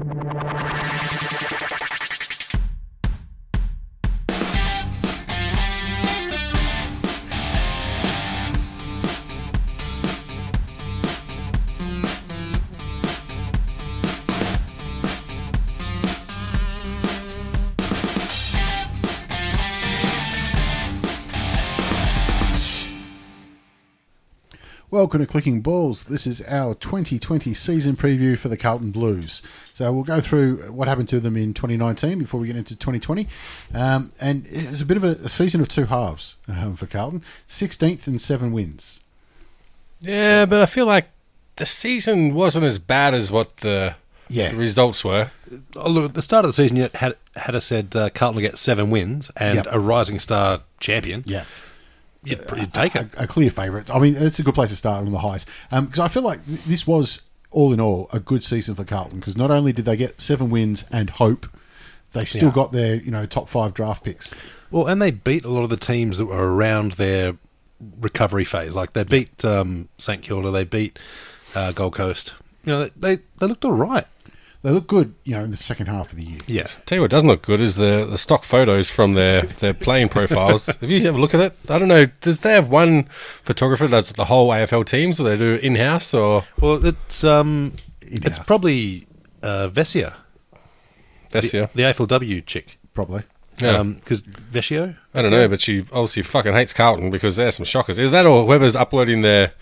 Thank you. Welcome to Clicking Balls. This is our 2020 season preview for the Carlton Blues. So we'll go through what happened to them in 2019 before we get into 2020. Um, and it was a bit of a, a season of two halves um, for Carlton 16th and seven wins. Yeah, but I feel like the season wasn't as bad as what the Yeah. results were. Oh, look, at the start of the season, you had had us said uh, Carlton will get seven wins and Yep. a rising star champion. Yeah. You'd, you'd take it. A, a clear favourite. I mean, it's a good place to start on the highs. Because I feel like this was, all in all, a good season for Carlton. Because not only did they get seven wins and hope, they still Yeah. got their you know top five draft picks. Well, and they beat a lot of the teams that were around their recovery phase. Like they beat um, St Kilda, they beat uh, Gold Coast. You know, they, they looked all right. They look good, you know, in the second half of the year. Yeah. Tell you what doesn't look good is the, the stock photos from their, their playing profiles. have you ever look at it? I don't know. Does they have one photographer that does the whole AFL teams, or they do in house, or Well, it's um, In-house. it's probably uh, Vescio, that's the, yeah? the AFLW chick. Probably. Yeah. Because Vescio, I don't know, but she obviously fucking hates Carlton because there's some shockers. Is that or whoever's uploading their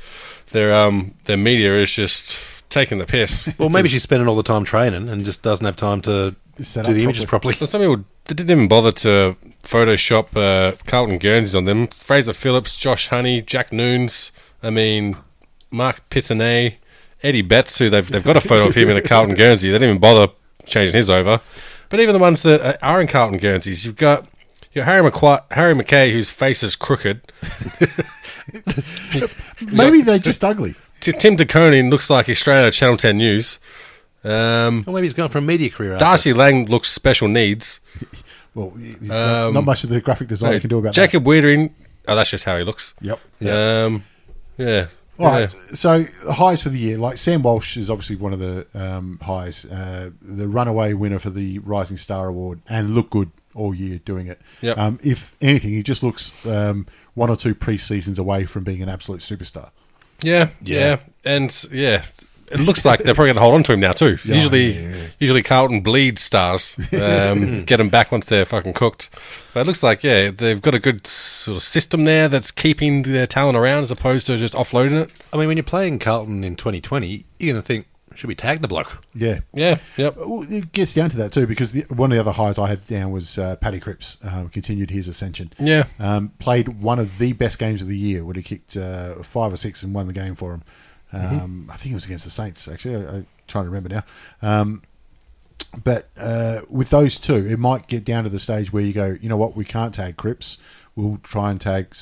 their um their media is just taking the piss. Well, maybe she's spending all the time training and just doesn't have time to Set do up the images properly. Well, some people they didn't even bother to Photoshop uh, Carlton Guernseys on them. Fraser Phillips, Josh Honey, Jack Newnes. I mean, Marc Pittonet, Eddie Betts, who they've they've got a photo of him in a Carlton Guernsey. They didn't even bother changing his over. But even the ones that are in Carlton Guernseys, you've got you Harry McQuay, Harry McKay, whose face is crooked. Maybe they're just ugly. T- Tim De Koning looks like he's straight out of Channel Ten News. Um, Or maybe he's going for a media career. after. Darcy Lang looks special needs. Well, not- not much of the graphic design you can do about that. Jacob Weitering. Oh, that's just how he looks. that. Yep. Um, yeah. All right. Yeah. So the highs for the year, like Sam Walsh is obviously one of the um, highs, uh, the runaway winner for the Rising Star Award, and looked good all year doing it. Yep. Um, if anything, he just looks um, one or two pre-seasons away from being an absolute superstar. Yeah, yeah, and yeah, it looks like they're probably going to hold on to him now too. Yeah, usually, yeah, yeah. usually Carlton bleed stars, um, get them back once they're fucking cooked. But it looks like yeah, they've got a good sort of system there that's keeping their talent around as opposed to just offloading it. I mean, when you're playing Carlton in 2020, you're going to think, should we tag the bloke? Yeah. Yeah, yep. Well, it gets down to that too because the, one of the other highs I had down was uh, Paddy Cripps um, continued his ascension. Yeah. um, played one of the best games of the year when he kicked uh, five or six and won the game for him. Um, I think it was against the Saints. Actually, I, I'm trying to remember now. Um, but uh, with those two, it might get down to the stage where you go, you know what, we can't tag Cripps. We'll try and tag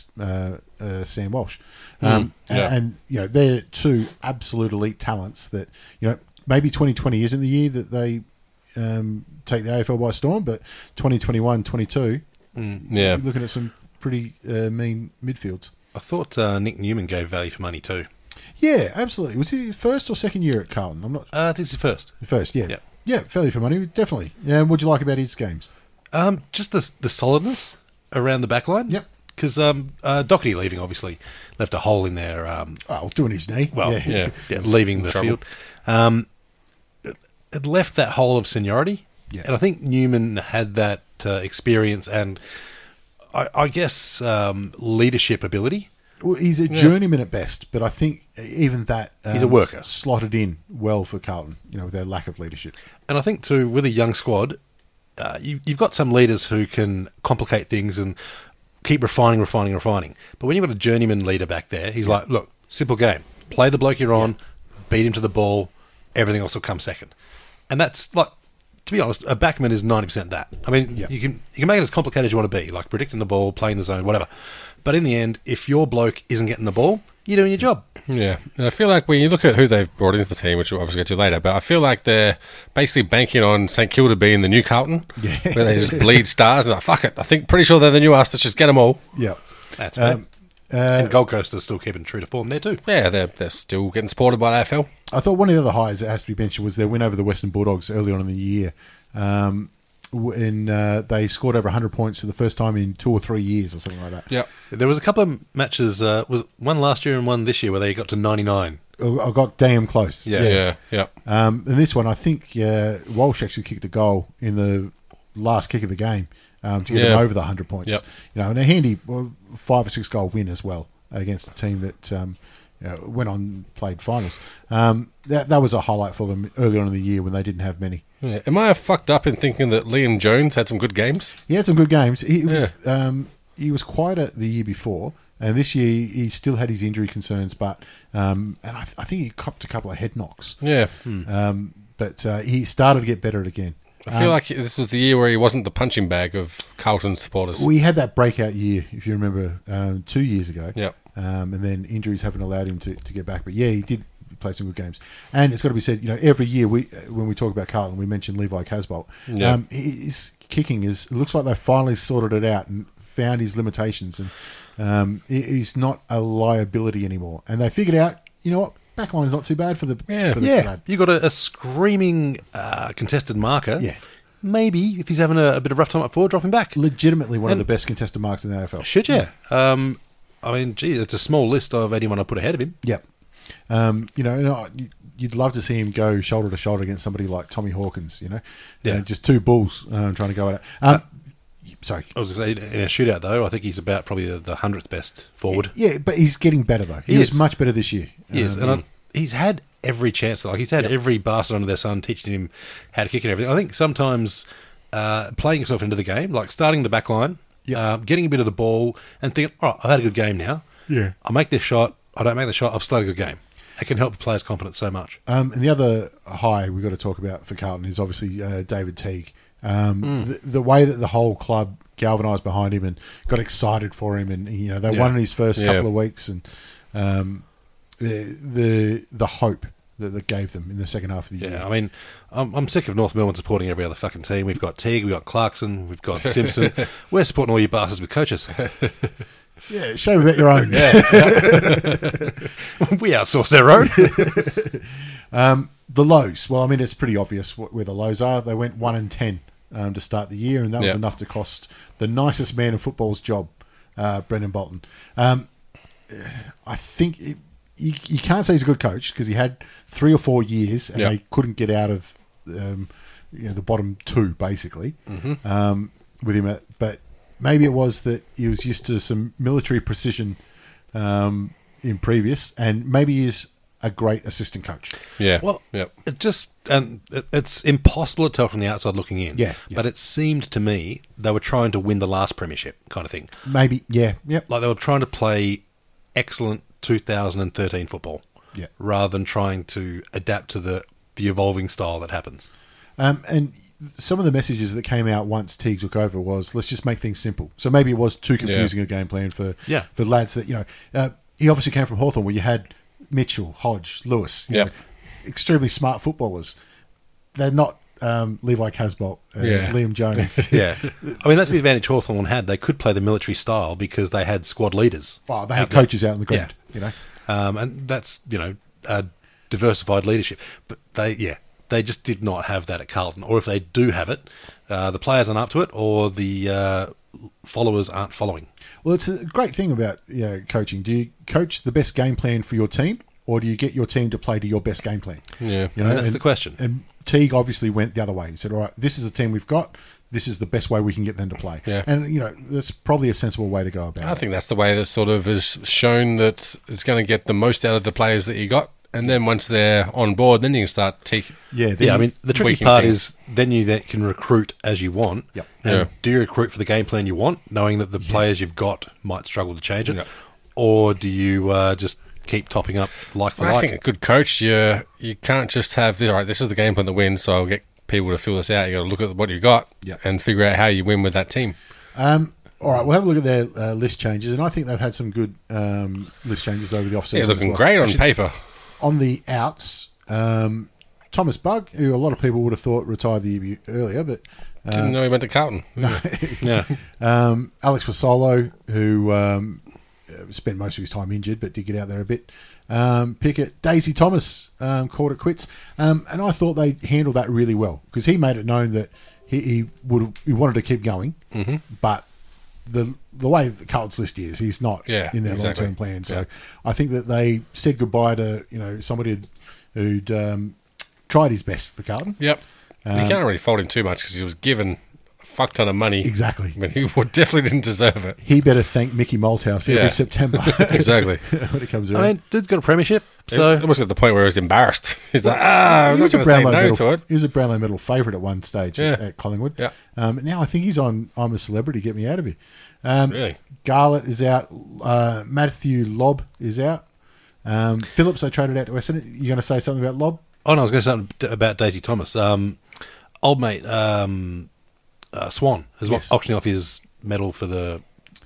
uh, Sam Walsh. Um, Mm, yeah. and, and you know they're two absolute elite talents that you know maybe 2020 isn't the year that they um, take the AFL by storm, but 2021, 22, Yeah, looking at some pretty uh, mean midfields. I thought uh, Nick Newman gave value for money too. Yeah, absolutely. Was he first or second year at Carlton? I'm not Uh, this is first. first. Yeah, Yep. yeah, fairly for money, definitely. Yeah, and what'd you like about his games? Um, just the the solidness around the back line. Yep. Because um, uh, Docherty leaving obviously left a hole in there. Um, Oh, doing his knee. well, yeah, yeah. yeah, leaving the Trouble. field. Um, it, it left that hole of seniority. Yeah. And I think Newman had that uh, experience and I, I guess um, leadership ability. Well, he's a journeyman at best, but I think even that um, He's a worker. slotted in well for Carlton. You know, with their lack of leadership. And I think too, with a young squad, uh, you, you've got some leaders who can complicate things and keep refining, refining, refining. But when you've got a journeyman leader back there, he's like, look, simple game. Play the bloke you're on, beat him to the ball, everything else will come second. And that's like, to be honest, a backman is ninety percent that. I mean, Yeah. you can you can make it as complicated as you want to be, like predicting the ball, playing the zone, whatever. But in the end, if your bloke isn't getting the ball, you're doing your job. Yeah, and I feel like when you look at who they've brought into the team, which we'll obviously get to later, but I feel like they're basically banking on St Kilda being the new Carlton, where they just bleed stars and like, fuck it. I think pretty sure they're the new us. Let's just get them all. Yeah. That's fair. Um, and Gold Coast are still keeping true to form there too. Yeah, they're they're still getting supported by the AFL. I thought one of the other highs that has to be mentioned was their win over the Western Bulldogs early on in the year. Um, when uh, they scored over 100 points for the first time in two or three years or something like that. Yeah, There was a couple of matches, uh, was one last year and one this year, where they got to 99. I I got damn close. Yeah, yeah, yeah. Um, and this one, I think uh, Walsh actually kicked a goal in the last kick of the game um, to get Yeah. them over the 100 points. Yep. You know, and a handy five or six goal win as well against a team that um, you know, went on played finals. Um, that, that was a highlight for them early on in the year when they didn't have many. Yeah. Am I fucked up in thinking that Liam Jones had some good games? He had some good games. He was um, he was quieter the year before, and this year he still had his injury concerns. But um, and I, th- I think he copped a couple of head knocks. Yeah. Um, but uh, he started to get better at again. I feel like this was the year where he wasn't the punching bag of Carlton supporters. We had that breakout year, if you remember, um, two years ago. Yep. Um, and then injuries haven't allowed him to, to get back. But yeah, he did play some good games. And it's got to be said, you know, every year we when we talk about Carlton, we mention Levi Casboult. Yeah. Um, his kicking is it looks like they finally sorted it out and found his limitations, and um, he's not a liability anymore. And they figured out, you know what, backline is not too bad for the Yeah. for the Yeah, lad. you got a, a screaming uh, contested marker. Yeah. Maybe if he's having a, a bit of rough time up forward, drop him back. Legitimately one And- of the best contested marks in the AFL. Should you? Um, I mean, gee, it's a small list of anyone I put ahead of him. Yep. Um, you know, you know, you- you'd love to see him go shoulder to shoulder against somebody like Tommy Hawkins. You know, Yeah. Uh, just two bulls uh, trying to go at it. Um, sorry. I was going to say, in a shootout, though, I think he's about probably the, the 100th best forward. Yeah, but he's getting better though. He, He was is. much better this year. He is. Um, And I, he's had every chance. Like, he's had every bastard under their sun teaching him how to kick and everything. I think sometimes uh, playing yourself into the game, like starting the back line, Yeah. uh, getting a bit of the ball, and thinking, all right, I've had a good game now. Yeah. I make this shot. I don't make the shot. I've still had a good game. It can help a player's confidence so much. Um, and the other high we've got to talk about for Carlton is obviously uh, David Teague. Um, Hmm. the, the way that the whole club galvanised behind him and got excited for him, and you know they Yeah. won in his first Yeah. couple of weeks, and um, the the the hope that that gave them in the second half of the year. Yeah, I mean, I'm, I'm sick of North Melbourne supporting every other fucking team. We've got Teague, we've got Clarkson, we've got Simpson. We're supporting all you bastards with coaches. Yeah, shame about your own. yeah, we outsource our own. The lows. Well, I mean, it's pretty obvious wh- where the lows are. They went one and ten um, to start the year, and that was enough to cost the nicest man in football's job, uh, Brendon Bolton. Um, I think it, you, you can't say he's a good coach because he had three or four years, and Yeah. they couldn't get out of um, you know the bottom two basically Mm-hmm. um, with him. At, but maybe it was that he was used to some military precision um, in previous, and maybe he's a great assistant coach. Yeah. Well, yep. it just and it, it's impossible to tell from the outside looking in. Yeah, yeah. but it seemed to me they were trying to win the last premiership kind of thing. Maybe, yeah, yep. Like they were trying to play excellent 2013 football, Yeah. rather than trying to adapt to the the evolving style that happens. Um, and some of the messages that came out once Teague took over was, let's just make things simple. So maybe it was too confusing a game plan for Yeah. for lads that, you know, uh, he obviously came from Hawthorn where you had Mitchell, Hodge, Lewis, you Yeah. know, extremely smart footballers. They're not um, Levi Casboult, Yeah. Liam Jones. Yeah, I mean that's the advantage Hawthorn had. They could play the military style because they had squad leaders. Well, they had out there. coaches out on the ground, you know. um, and that's you know uh, diversified leadership. But they, yeah, they just did not have that at Carlton. Or if they do have it, uh, the players aren't up to it, or the uh, followers aren't following. Well, it's a great thing about you know, coaching. Do you coach the best game plan for your team, or do you get your team to play to your best game plan? Yeah. you know, And that's the question. And Teague obviously went the other way. He said, "All right, this is the team we've got. This is the best way we can get them to play." Yeah. and you know that's probably a sensible way to go about I it. think that's the way that sort of is shown that it's going to get the most out of the players that you got. And then once they're on board, then you can start take. Yeah, Yeah, I mean the tricky part things. is then you then can recruit as you want. Yep. And Yeah. do you recruit for the game plan you want, knowing that the players you've got might struggle to change it, Yep. or do you uh, just keep topping up like for I like. think a good coach, you you can't just have this all right. This is the game plan to win, so I'll get people to fill this out. You got to look at what you got Yeah. and figure out how you win with that team. Um, all right, we'll have a look at their uh, list changes, and I think they've had some good um, list changes over the offseason. Yeah, as looking well. great on paper. On the outs, um, Thomas Bugg, who a lot of people would have thought retired the year earlier, but Didn't know he went to Carlton. yeah. um, Alex Fasolo, who um, uh, spent most of his time injured but did get out there a bit. Um, Pickett, Daisy Thomas um, called it quits, um, and I thought they handled that really well because he made it known that he, he would he wanted to keep going, mm-hmm. but the the way the Carlton's list is, he's not Yeah, in their exactly. long term plan. So Yeah. I think that they said goodbye to you know somebody who'd, who'd um, tried his best for Carlton. Yep. you can't really fault him too much because he was given fuck ton of money. Exactly. But he definitely didn't deserve it. He better thank Mickey Malthouse every Yeah. September. Exactly. when it comes around. I mean, dude's got a premiership, So so almost got to the point where he was embarrassed. He's like, ah, I'm he not was a going to say Brownlow no medal, to it. He was a Brownlow medal favourite at one stage Yeah. at, at Collingwood. Yeah. Um, now I think he's on I'm a Celebrity, Get Me Out of Here. Um, Really? Garlett is out. Uh, Matthew Lobbe is out. Um, Phillips, they traded out to Western. You going to say something about Lobbe? Oh no, I was going to say something d- about Daisy Thomas. Um, old mate um, uh, Swan is Yes. auctioning off his medal for the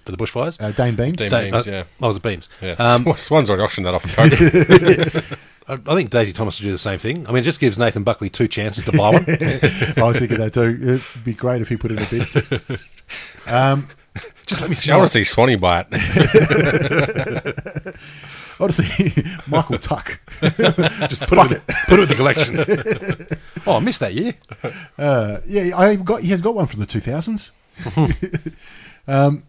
for the bushfires. Uh, Dayne Beams. Dane- Da- Beams, uh, yeah. Oh, was it Beams? Yeah. Um, Swan's already auctioned that off the. I, I think Daisy Thomas will do the same thing. I mean, it just gives Nathan Buckley two chances to buy one. I was thinking that too. It'd be great if he put in a bid. just let me see. I want to see Swanee buy it. Honestly, Michael Tuck. Just put it, with, put it with the collection. oh, I missed that year. Uh, yeah, I got. He has got one from the two thousands. um,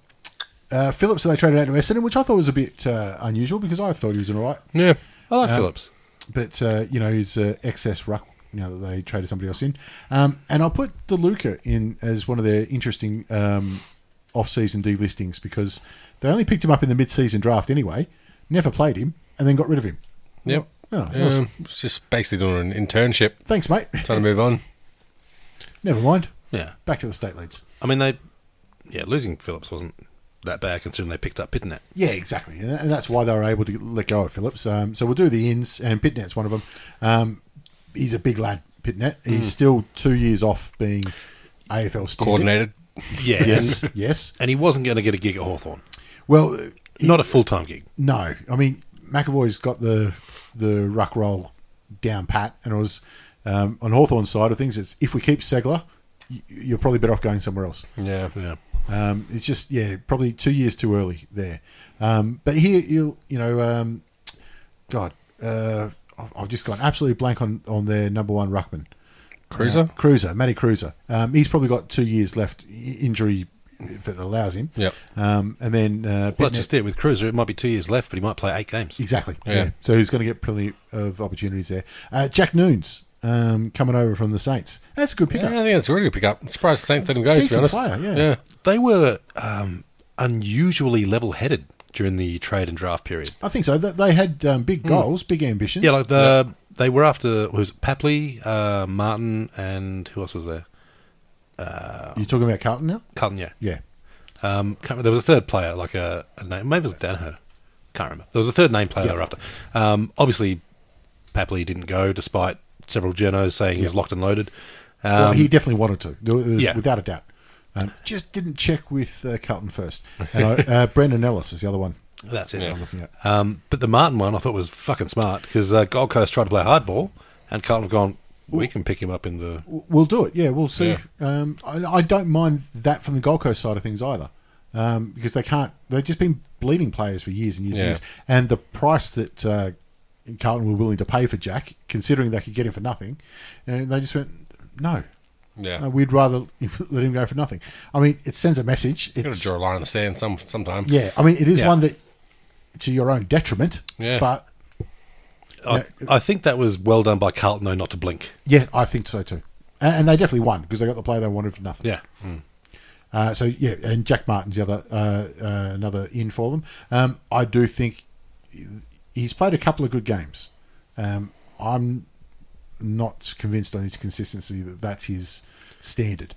uh, Phillips, they traded out to Essendon, which I thought was a bit uh, unusual because I thought he was all right. Yeah. I like Phillips. but uh, you know he's uh, excess ruck now that they traded somebody else in. Um, and I put DeLuca in as one of their interesting um, off-season delistings because they only picked him up in the mid-season draft anyway, never played him, and then got rid of him. Yep. Oh, awesome. it's just basically doing an internship. Thanks, mate. Time to move on. Never mind. Yeah. Back to the state leads. I mean, they. Yeah, losing Phillips wasn't that bad considering they picked up Pittonet. Yeah, exactly, and and that's why they were able to let go of Phillips. Um, so we'll do the ins, and Pittonet's one of them. Um, he's a big lad, Pitnet. He's still two years off being AFL standard. Coordinated. Yeah. Yes, And, yes. and he wasn't going to get a gig at Hawthorn. Well, uh, Not a full time gig. No, I mean McEvoy's got the the ruck roll down pat, and it was um, on Hawthorn's side of things. It's if we keep Ceglar, you're probably better off going somewhere else. Yeah. Yeah. Um, it's just yeah, probably two years too early there. Um, but here you'll you know, um, God, uh, I've- I've just gone absolutely blank on on their number one ruckman. Kreuzer? Uh, Kreuzer, Matty Kreuzer. Um, he's probably got two years left, injury if it allows him. Yep. Um, and then uh, Well, Pittonet- that's just it. With Kreuzer, it might be two years left, but he might play eight games. Exactly. Yeah. Yeah. So he's going to get plenty of opportunities there. Uh, Jack Newnes um, coming over from the Saints. That's a good Yeah, pickup. I think it's a really good pickup. I'm surprised the Saints let him go, to be Decent honest. player, yeah. They were um, unusually level headed during the trade and draft period. I think so. They had um, big goals, big ambitions. Yeah, like the they were after was it Papley, uh, Martin, and who else was there? You're talking about Carlton now? Carlton, yeah. Yeah. Um, can't remember. there was a third player, like a, a name. Maybe it was Danaher. Can't remember. There was a third name player Yeah. they were after. Um, obviously, Papley didn't go, despite several journos saying he was locked and loaded. Um, well, he definitely wanted to, There was- yeah. without a doubt. Um, just didn't check with uh, Carlton first. And I, uh, Brandon Ellis is the other one that's it. I'm looking at. Um, but the Martin one I thought was fucking smart because uh, Gold Coast tried to play hardball, and Carlton have gone. We can pick him up in the. We'll do it. Yeah, we'll see. Yeah. Um, I, I don't mind that from the Gold Coast side of things either, um, because they can't. They've just been bleeding players for years and years and years, and the price that uh, Carlton were willing to pay for Jack, considering they could get him for nothing, and they just went no. Yeah. No, we'd rather let him go for nothing. I mean, it sends a message. You've Got to draw a line in the sand some sometime. yeah, I mean, it is Yeah. one that to your own detriment. Yeah. but I, I think that was well done by Carlton though, not to blink. yeah, I think so too. And, they definitely won because they got the player they wanted for nothing. Yeah. Uh, so yeah, and Jack Martin's the other uh, uh, another in for them. Um, I do think he's played a couple of good games. Um, I'm not convinced on his consistency that that's his standard.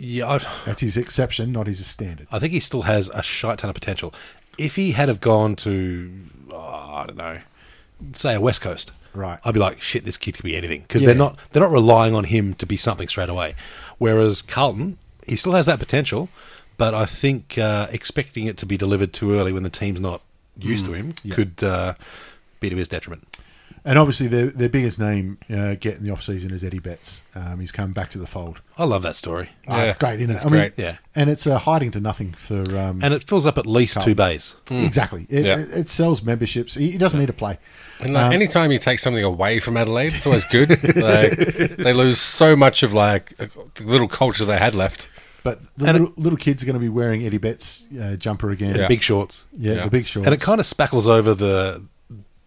Yeah, I, That's his exception, not his standard. I think he still has a shite ton of potential. If he had have gone to, I I don't know, say a West Coast, Right. I'd be like, shit, this kid could be anything because Yeah. they're not they're not relying on him to be something straight away. Whereas Carlton, he still has that potential, but I think uh, expecting it to be delivered too early when the team's not used to him could uh, be to his detriment. And obviously, their their biggest name uh, get in the off season is Eddie Betts. Um, he's come back to the fold. I love that story, Oh, it's great, isn't it? it's I mean, great. Yeah. and it's uh, hiding to nothing for um, and it fills up at least two bays. exactly. It, Yeah. it, it sells memberships. He, he doesn't need to play. And like, anytime you take something away from Adelaide, it's always good. like, they lose so much of like the little culture they had left. But the And it- little, little kids are going to be wearing Eddie Betts uh, jumper again. Yeah. Big shorts. Yeah, Yeah. the big shorts. And it kind of spackles over the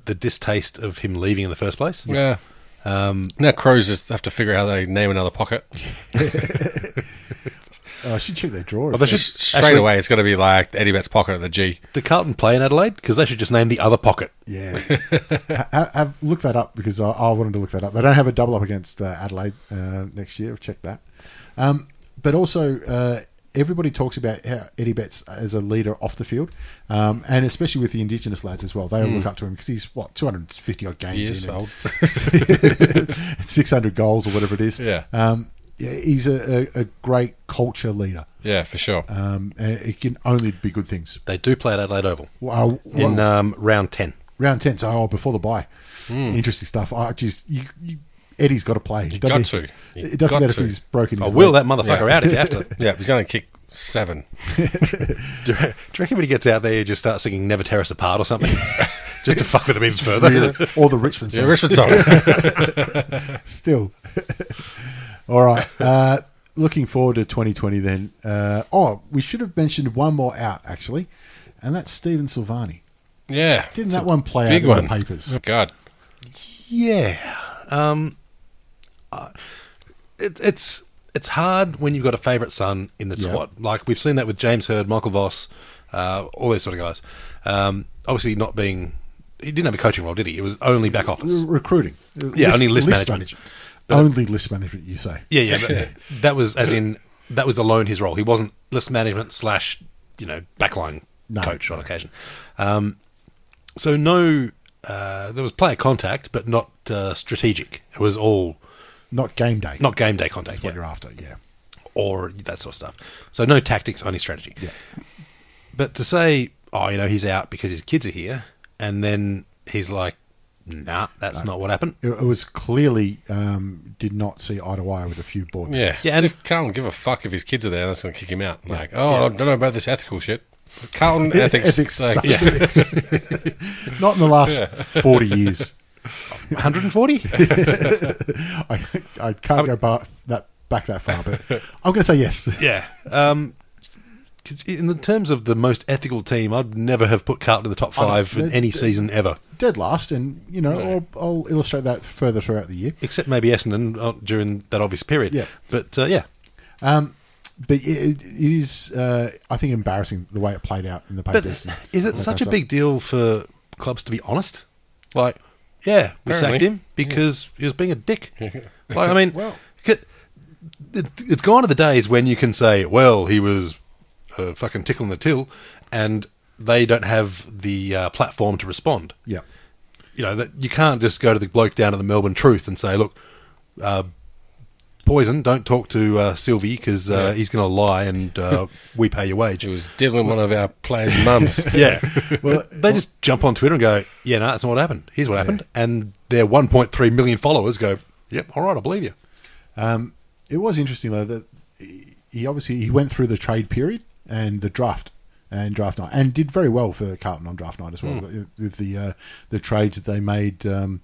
the distaste of him leaving in the first place. Yeah. Um, Now Crows just have to figure out how they name another pocket. Oh, I should check their drawer. Well, they Just should- straight actually- away, it's going to be like Eddie Betts' pocket at the G. do Carlton play in Adelaide? Because they should just name the other pocket. Yeah, ha- have look that up because I, I wanted to look that up. They don't have a double up against uh, Adelaide uh, next year. Check that. Um, but also, uh, everybody talks about how Eddie Betts as a leader off the field, um, and especially with the Indigenous lads as well. They all look up to him because he's what two hundred fifty odd games Years in, old. six hundred goals or whatever it is. Yeah. um, yeah, he's a, a, a great culture leader, Yeah, for sure. um, and it can only be good things. They do play at Adelaide Oval Wow, in um, round 10. round ten. So oh, before the bye, interesting stuff. I just you, you, Eddie's got to play. You got to. You It doesn't matter to. if he's broken. I will leg. that motherfucker Yeah. out if you have to. yeah, he's going to kick seven. Do you reckon when he gets out there, he just starts singing Never Tear Us Apart or something? just to fuck with him even further. or the Richmond Yeah, song. Richmond song. Still. All right. Uh, looking forward to 2020 then. Uh, oh, we should have mentioned one more out actually, and that's Stephen Silvagni. yeah. Didn't that one play big out in one. the papers? Oh, God. Yeah. Um, uh, it, it's it's hard when you've got a favourite son in the squad. Like we've seen that with James Hird, Michael Voss, uh, all those sort of guys. Um, obviously, not being he didn't have a coaching role, did he? It was only back office. Re- Recruiting. Yeah, only list management. But- only list management, you say. Yeah, yeah. but that was as in that was alone his role. He wasn't list management slash you know backline No. coach on occasion. Um, so no, uh, there was player contact, but not uh, strategic. It was all Not game day. not game day contact. what yeah. you're after, yeah. or that sort of stuff. So no tactics, only strategy. Yeah. But to say, oh, you know, he's out because his kids are here, and then he's like, nah, that's not what happened. It, it was clearly um, did not see eye to eye with a few board Yeah. Yeah, Yeah. and- And if Carlton give a fuck if his kids are there, that's going to kick him out. Like, oh, I don't know about this ethical shit. Carlton ethics. Ethics like, stuff. yeah. Not in the last 40 years. 140? I, I can't go back that, back that far, but I'm going to say yes. yeah. Um, in the terms of the most ethical team, I'd never have put Carlton in the top five in any season ever, Dead last, and, you know, I'll, I'll illustrate that further throughout the year. except maybe Essendon uh, during that obvious period. Yeah. But uh, yeah, Um, but it, it is, uh, I think, embarrassing the way it played out in the But papers. and is it such a big deal for clubs to be honest? Like, yeah, we sacked him because he was being a dick. like, I mean, Well- it, it's gone to the days when you can say, well, he was uh, fucking tickling the till, and they don't have the uh, platform to respond. Yeah. You know, that you can't just go to the bloke down at the Melbourne Truth and say, look, uh, Poison, don't talk to uh, Sylvie because uh, he's going to lie and uh, we pay your wage. He was diddling one of our players' mums. Yeah. well, they just jump on Twitter and go, yeah, no, that's not what happened. Here's what happened. And their 1.3 million followers go, yep, all right, I believe you. Um, it was interesting though that he- he obviously he went through the trade period and the draft and draft night and did very well for Carlton on draft night as well with the uh, the trades that they made. Um,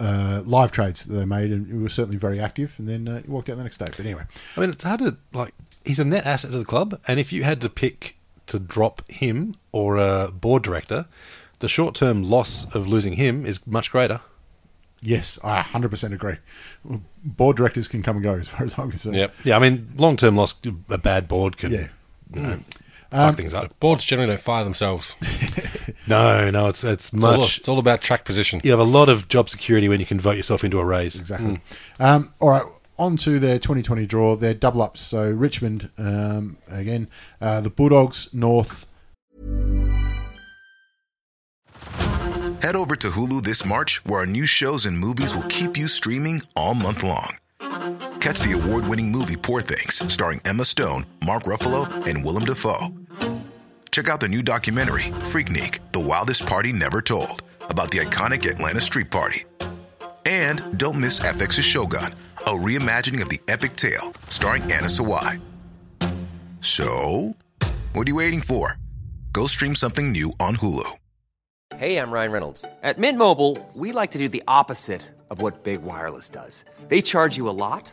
uh, live trades that they made, and it was certainly very active. And then uh, he walked out the next day. But anyway, I mean, it's hard to, like, he's a net asset to the club. And if you had to pick to drop him or a board director, the short term loss of losing him is much greater. yes, I 100% agree. Board directors can come and go as far as I'm concerned. Yep. Yeah, I mean, long term loss, a bad board can, Yeah. you know, fuck things up. Boards generally don't fire themselves. No, no, it's it's It's all, much. it's all about track position. You have a lot of job security when you can vote yourself into a raise. Exactly. Um, all right, on to their 2020 draw. Their double ups. So Richmond, um, again, uh, the Bulldogs, North. Head over to Hulu this March, where our new shows and movies will keep you streaming all month long. Catch the award winning movie Poor Things, starring Emma Stone, Mark Ruffalo, and Willem Dafoe. Check out the new documentary, Freaknik The Wildest Party Never Told, about the iconic Atlanta Street Party. And don't miss FX's Shogun, a reimagining of the epic tale, starring Anna Sawai. So, what are you waiting for? Go stream something new on Hulu. Hey, I'm Ryan Reynolds. At Mint Mobile, we like to do the opposite of what Big Wireless does. They charge you a lot,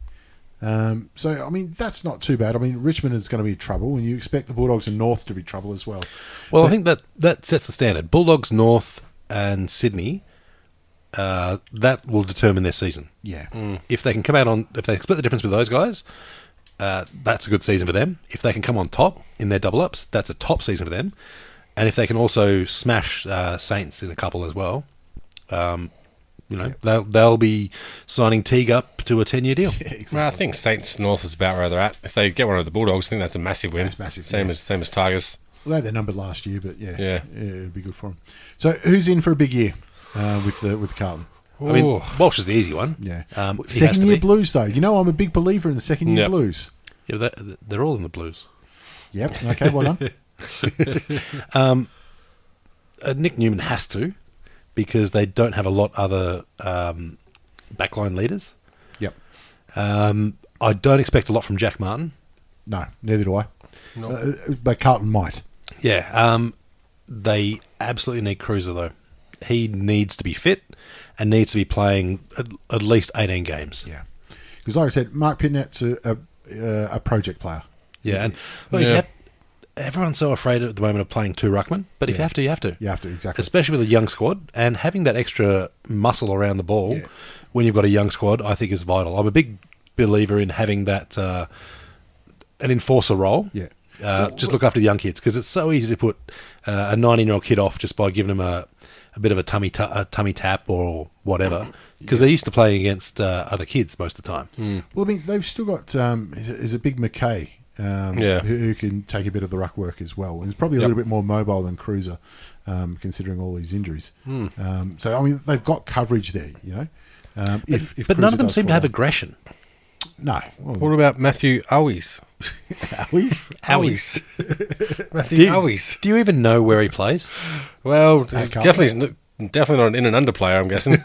Um, so I mean that's not too bad. I mean Richmond is going to be trouble, and you expect the Bulldogs and North to be trouble as well. Well, I think that that sets the standard. Bulldogs, North, and Sydney. Uh, that will determine their season. Yeah, If they can come out on, if they split the difference with those guys, uh, that's a good season for them. If they can come on top in their double ups, that's a top season for them. And if they can also smash uh, Saints in a couple as well, um, you know, they'll they'll be signing Teague up to a ten year deal. Well, I think Saints North is about where they're at. If they get one of the Bulldogs, I think that's a massive win. That's massive, Same yeah. as same as Tigers. well, they had their number last year, but yeah, Yeah. it'd be good for them. So who's in for a big year uh, with the with Carlton? I mean, Ooh. Walsh is the easy one. Yeah, um, second year be. Blues though. You know I'm a big believer in the second year Yep. Blues. Yeah, they're, they're all in the Blues. Yep. Okay. Well done. uh, Nick Newman has to because they don't have a lot other um, backline leaders. yep. Um, I don't expect a lot from Jack Martin. No, neither do I. Uh, but Carlton might. Yeah, um, they absolutely need Kreuzer though. He needs to be fit and needs to be playing at, at least eighteen games. Yeah, because like I said, Marc Pittonet's a, a, a project player. Yeah, and look, if you Yeah. have- everyone's so afraid at the moment of playing two ruckman, but if you have to, you have to. You have to exactly. especially with a young squad and having that extra muscle around the ball Yeah. when you've got a young squad, I think is vital. I'm a big believer in having that uh, an enforcer role. Yeah. Uh, just look after the young kids because it's so easy to put uh, a 19 year old kid off just by giving them a, a bit of a tummy ta- tummy tap or whatever because they're used to playing against uh, other kids most of the time. Well, I mean, they've still got um, is, it- is it Big McKay, um, Yeah. who, who can take a bit of the ruck work as well. And he's probably a Yep. little bit more mobile than Kreuzer, um, considering all these injuries. Um, so, I mean, they've got coverage there, you know. Um, if, if but none of them seem to have aggression. No. Well, What about Matthew Owies? Owies? Owies. Matthew Do you, Owies. do you even know where he plays? Well, definitely definitely not an in and under player. I'm guessing.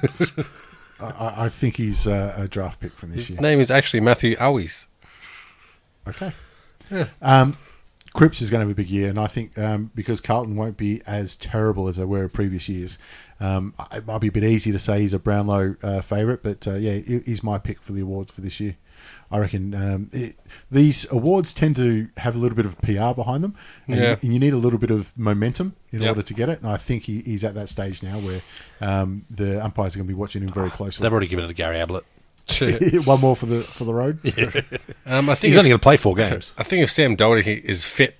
I, I think he's uh, a draft pick from this His year. name is actually Matthew Owies. Okay. Um, Cripps is going to have a big year, and I think um, because Carlton won't be as terrible as they were in previous years, um, it might be a bit easy to say he's a Brownlow uh, favourite, but uh, yeah, he's my pick for the awards for this year. I reckon um, it, these awards tend to have a little bit of PR behind them, and, Yeah. you, and you need a little bit of momentum in Yep. order to get it. And I think he, he's at that stage now where um, the umpires are going to be watching him very closely. They've already given it to Gary Ablett. One more for the for the road. Um, I think He's only going to play four games. I think if Sam Docherty is fit,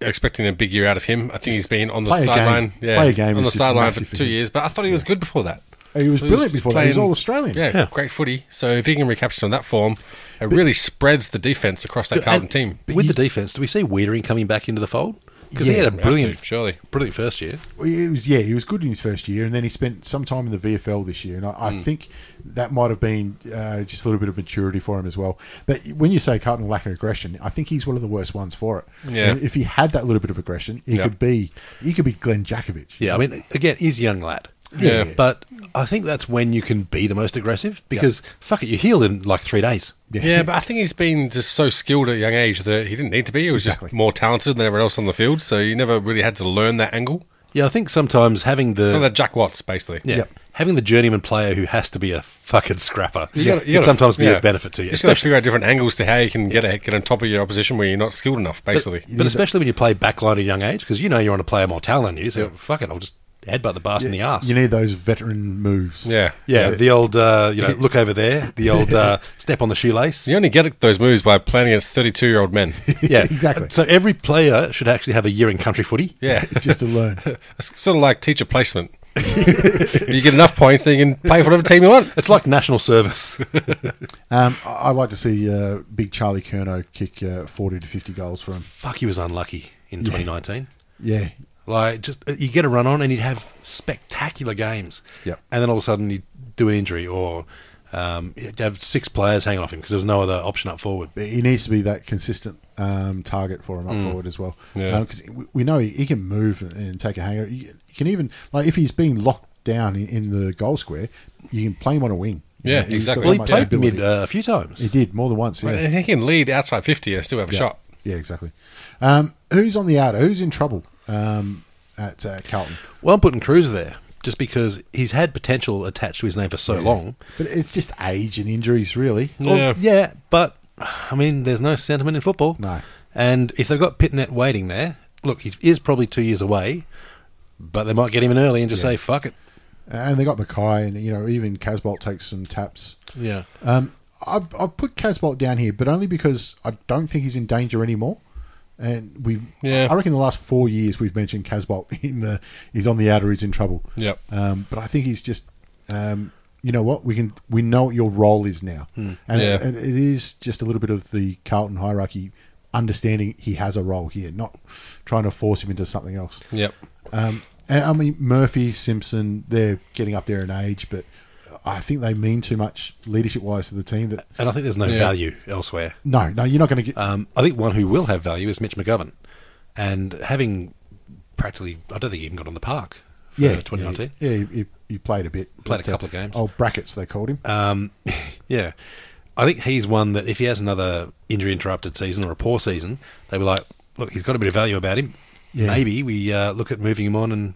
expecting a big year out of him. I think he's been on the play a game. sideline. Yeah, Play a game on the sideline for massive for two years. But I thought he was good before that. He was He brilliant before that. He was all Australian. Yeah, Yeah. great footy. So if he can recapture some of that form, it really spreads the defense across that Carlton team. With the defense, do we see Weitering coming back into the fold? Because he had a brilliant, to, surely. brilliant first year. Well, He was yeah, he was good in his first year, and then he spent some time in the VFL this year, and I, Hmm. I think that might have been uh, just a little bit of maturity for him as well. But when you say Carlton lack of aggression, I think he's one of the worst ones for it. Yeah. And if he had that little bit of aggression, he Yeah. could be he could be Glen Jakovich. Yeah, I mean, again, he's a young lad. Yeah. But I think that's when you can be the most aggressive because, fuck it, you healed in like three days. Yeah, but I think he's been just so skilled at a young age that he didn't need to be. He was Exactly. just more talented than everyone else on the field, so you never really had to learn that angle. Yeah, I think sometimes having the. Kind of Jack Watts, basically. yeah, Yep. having the journeyman player who has to be a fucking scrapper You gotta- you can gotta- sometimes be yeah. a benefit to you. You just got to Especially, figure out different angles to how you can get a, get on top of your opposition where you're not skilled enough, basically. but especially when you play backline at a young age because you know you're on a player more talent than you. So fuck it, I'll just headbutt the bastard in the ass. You need those veteran moves. Yeah. yeah, the old uh, you know look over there, the old uh, step on the shoelace. You only get those moves by playing against 32 year old men. Yeah, exactly. So every player should actually have a year in country footy. Yeah. just to learn. It's sort of like teacher placement. you get enough points, then you can play for whatever team you want. It's like national service. Um, I I like to see uh, big Charlie Curnow kick uh, 40 to 50 goals for him. Fuck, he was unlucky in 2019. Yeah. Like, just uh, you get a run on and he'd have spectacular games. Yep. And then all of a sudden he'd do an injury or um, have six players hanging off him because there was no other option up forward. He needs to be that consistent um, target for him up forward as well. Yeah. Because we, we know he, he can move and, take a hanger. He, he can even, like, if he's being locked down in, in the goal square, you can play him on a wing. You Yeah, got exactly. Well, he played ability. mid uh, a few times. He did more than once. Yeah. He can lead outside 50 and still have a yeah. shot. Yeah, exactly. Um, who's on the outer? Who's in trouble um, at uh, Carlton? Well, I'm putting Cruz there just because he's had potential attached to his name for so long. But it's just age and injuries, really. Well, Yeah. yeah, but I mean, there's no sentiment in football. No. And if they've got Pittonet waiting there, look, he is probably two years away, but they might get him in early and just say, fuck it. And they got McKay, and you know even Casboult takes some taps. Yeah. Um, I've, I've put Casboult down here, but only because I don't think he's in danger anymore. And we, Yeah. I reckon the last four years we've mentioned Casboult in the he's on the outer, he's in trouble. Yep. Um, but I think he's just, um, you know what, we can we know what your role is now, and, Yeah. it, and it is just a little bit of the Carlton hierarchy, understanding he has a role here, not trying to force him into something else. Yep. Um, and I mean Murphy, Simpson, they're getting up there in age, but I think they mean too much leadership wise to the team. That And I think there's no Yeah. value elsewhere. no, no, you're not going to get. Um, I think one who will have value is Mitch McGovern. And having practically, I don't think he even got on the park for yeah, 2019. Yeah, he, he, he played a bit. Played a but, uh, couple of games. Oh, brackets they called him. Um, yeah. I think he's one that if he has another injury interrupted season or a poor season, they were like, look, he's got a bit of value about him. Yeah. Maybe we uh, look at moving him on and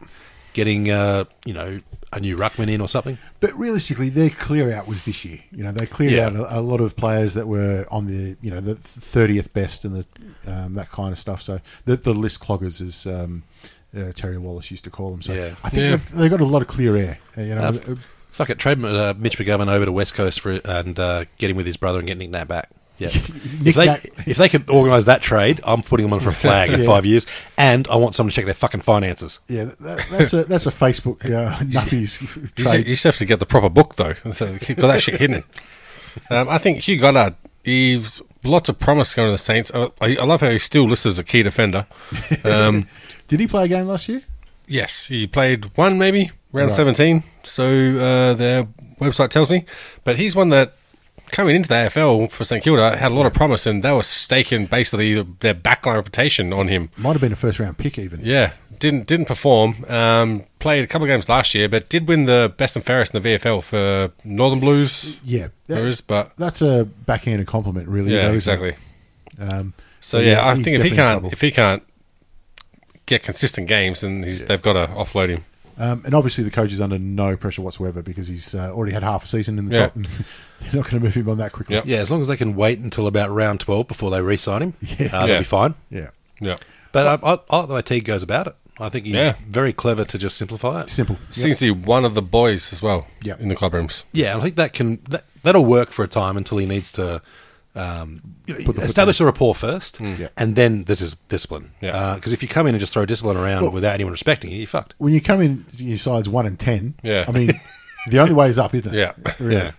getting, uh, you know, a new ruckman in or something. But realistically, their clear out was this year. You know, they cleared Yeah. out a, a lot of players that were on the you know the thirtieth best and the um, that kind of stuff. So the the list cloggers, as um, uh, Terry Wallace used to call them. So Yeah. I think Yeah. they've, they've got a lot of clear air. uh, You know, Uh, Fuck it, trade uh, Mitch McGovern over to West Coast for and uh, get him with his brother and get Nick Nat back. Yeah, if they if they could organise that trade, I'm putting them on for a flag in Yeah. five years, and I want someone to check their fucking finances. yeah, that, that's a that's a Facebook uh, nuffies You just, trade. you just have to get the proper book, though. So got that shit hidden. Um, I think Hugh Goddard, he's lots of promise going to the Saints. I, I I love how he's still listed as a key defender. Um, Did he play a game last year? yes, he played one maybe, round Right. 17, so uh, their website tells me. But he's one that, coming into the AFL for St Kilda, had a lot of promise, and they were staking basically their backline reputation on him. Might have been a first round pick even. Yeah, didn't didn't perform. Um, played a couple of games last year, but did win the best and fairest in the VFL for Northern Blues. Yeah, There is, but that's a backhanded compliment, really. yeah, though, exactly. Um, So but yeah, I think if he can't if he can't get consistent games, then he's, they've got to offload him. Um, and obviously, the coach is under no pressure whatsoever because he's uh, already had half a season in the Yeah. top, and they're not going to move him on that quickly. Yep. Yeah, as long as they can wait until about round twelve before they re-sign him, Yeah. uh, they'll Yeah. be fine. Yeah, Yeah, But I, I, I like the way Teague goes about it. I think he's Yeah. very clever to just simplify it. simple. seems to be one of the boys as well. Yep. in the club rooms. Yeah, I think that can that, that'll work for a time until he needs to um, you know, the establish a rapport first, Yeah. and then there's just discipline. Yeah. Because if you come in and just throw discipline around Well- without anyone respecting you, you're fucked. When you come in, your side's one and ten. Yeah. I mean, the only way is up, isn't it? Yeah. Really. Yeah.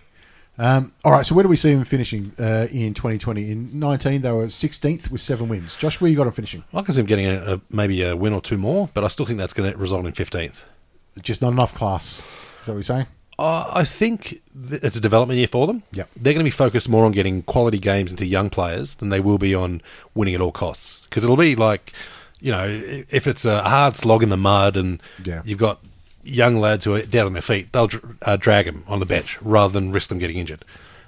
Um, all right. So where do we see them finishing uh, in 2020? In 19, they were 16th with seven wins. Josh, where you got them finishing? I can see him getting a, a, maybe a win or two more, but I still think that's going to result in 15th. Just not enough class. Is that what you're saying? Uh, I think th- it's a development year for them. Yeah, They're going to be focused more on getting quality games into young players than they will be on winning at all costs. Because it'll be like, you know, if it's a hard slog in the mud and Yeah. you've got young lads who are down on their feet, they'll dr- uh, drag them on the bench rather than risk them getting injured.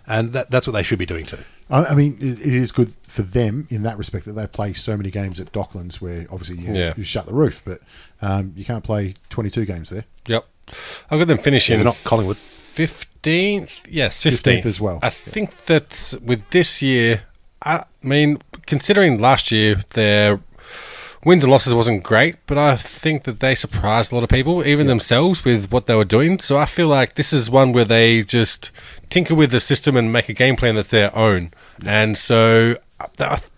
And that, that's what they should be doing too. I, I mean, it, it is good for them in that respect that they play so many games at Docklands, where obviously you, Yeah. you shut the roof, but um, you can't play 22 games there. Yep, I've got them finishing They're not Collingwood. fifteenth. Yes, fifteenth as well. I think that with this year, I mean, considering last year their wins and losses wasn't great, but I think that they surprised a lot of people, even themselves, with what they were doing. So I feel like this is one where they just tinker with the system and make a game plan that's their own. And so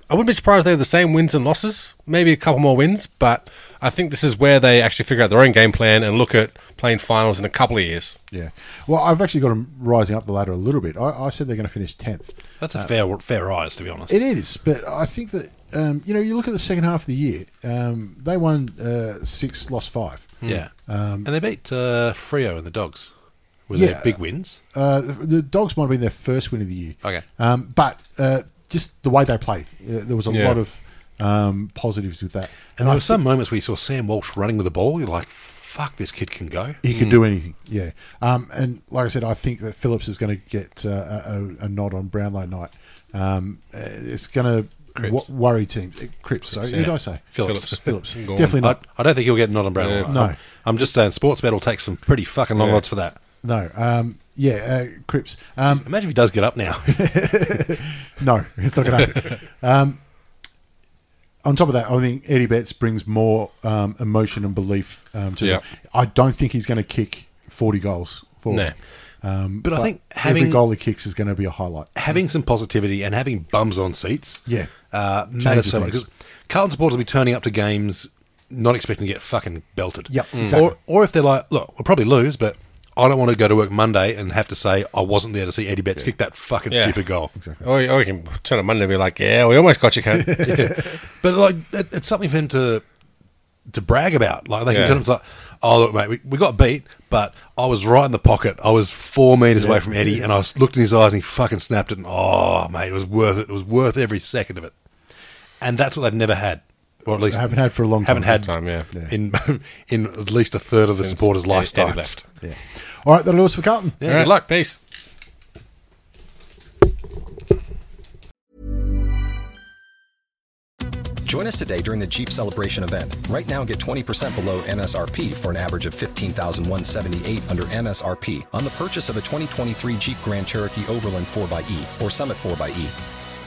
I, wouldn't be surprised if they have the same wins and losses, maybe a couple more wins, but I think this is where they actually figure out their own game plan and look at playing finals in a couple of years. Yeah. Well, I've actually got them rising up the ladder a little bit. I, I said they're going to finish tenth. That's a fair fair rise, to be honest. It is, but I think that um, you know you look at the second half of the year. Um, they won uh, six, lost five. yeah, and they beat uh, Freo and the Dogs with Yeah. their big wins. Uh, the Dogs might have been their first win of the year. Okay. Um, but uh, just the way they played, there was a Yeah. lot of um, positives with that. And I there were some think moments where you saw Sam Walsh running with the ball. You're like, "Fuck, this kid can go." he could do anything. Yeah. Um, and like I said, I think that Phillips is going to get uh, a, a, a nod on Brownlow night. Um, uh, it's going to w- worry teams. Uh, Cripps, sorry. Who did I say? Phillips. Phillips. Go on. Definitely I, not. I don't think he'll get a nod on Brownlow. Yeah. No. I'm, I'm just saying, sports bet will take some pretty fucking long Yeah. odds for that. No. Um, yeah, uh, Cripps. Um, Imagine if he does get up now. No, it's not going to. um, on top of that, I think Eddie Betts brings more um, emotion and belief um, to Yeah. it. I don't think he's going to kick 40 goals. For No. Um, But I think every having- goal he kicks is going to be a highlight. having some positivity and having bums on seats, Yeah. uh, matters so much. Carlton supporters will be turning up to games not expecting to get fucking belted. Mm. exactly. Or, or if they're like, look, we'll probably lose, but I don't want to go to work Monday and have to say I wasn't there to see Eddie Betts kick that fucking Yeah. stupid goal. Or, or you can turn on Monday and be like, yeah, we almost got you, cunt. But like, it, it's something for him to to brag about. Like they can Yeah. tell him, like, oh look, mate, we, we got beat, but I was right in the pocket. I was four meters away from Eddie, and I was looked in his eyes, and he fucking snapped it. And oh, mate, it was worth it. It was worth every second of it. And that's what they've never had, or at least They haven't had for a long time. haven't time. had Time, yeah. in in at least a third of the Since supporters' Eddie- Eddie left. Yeah. All right, that'll do us for Carlton. Yeah, All good luck. Peace. Join us today during the Jeep Celebration event. Right now, get 20% below MSRP for an average of 15178 under MSRP on the purchase of a 2023 Jeep Grand Cherokee Overland 4xE or Summit 4xE.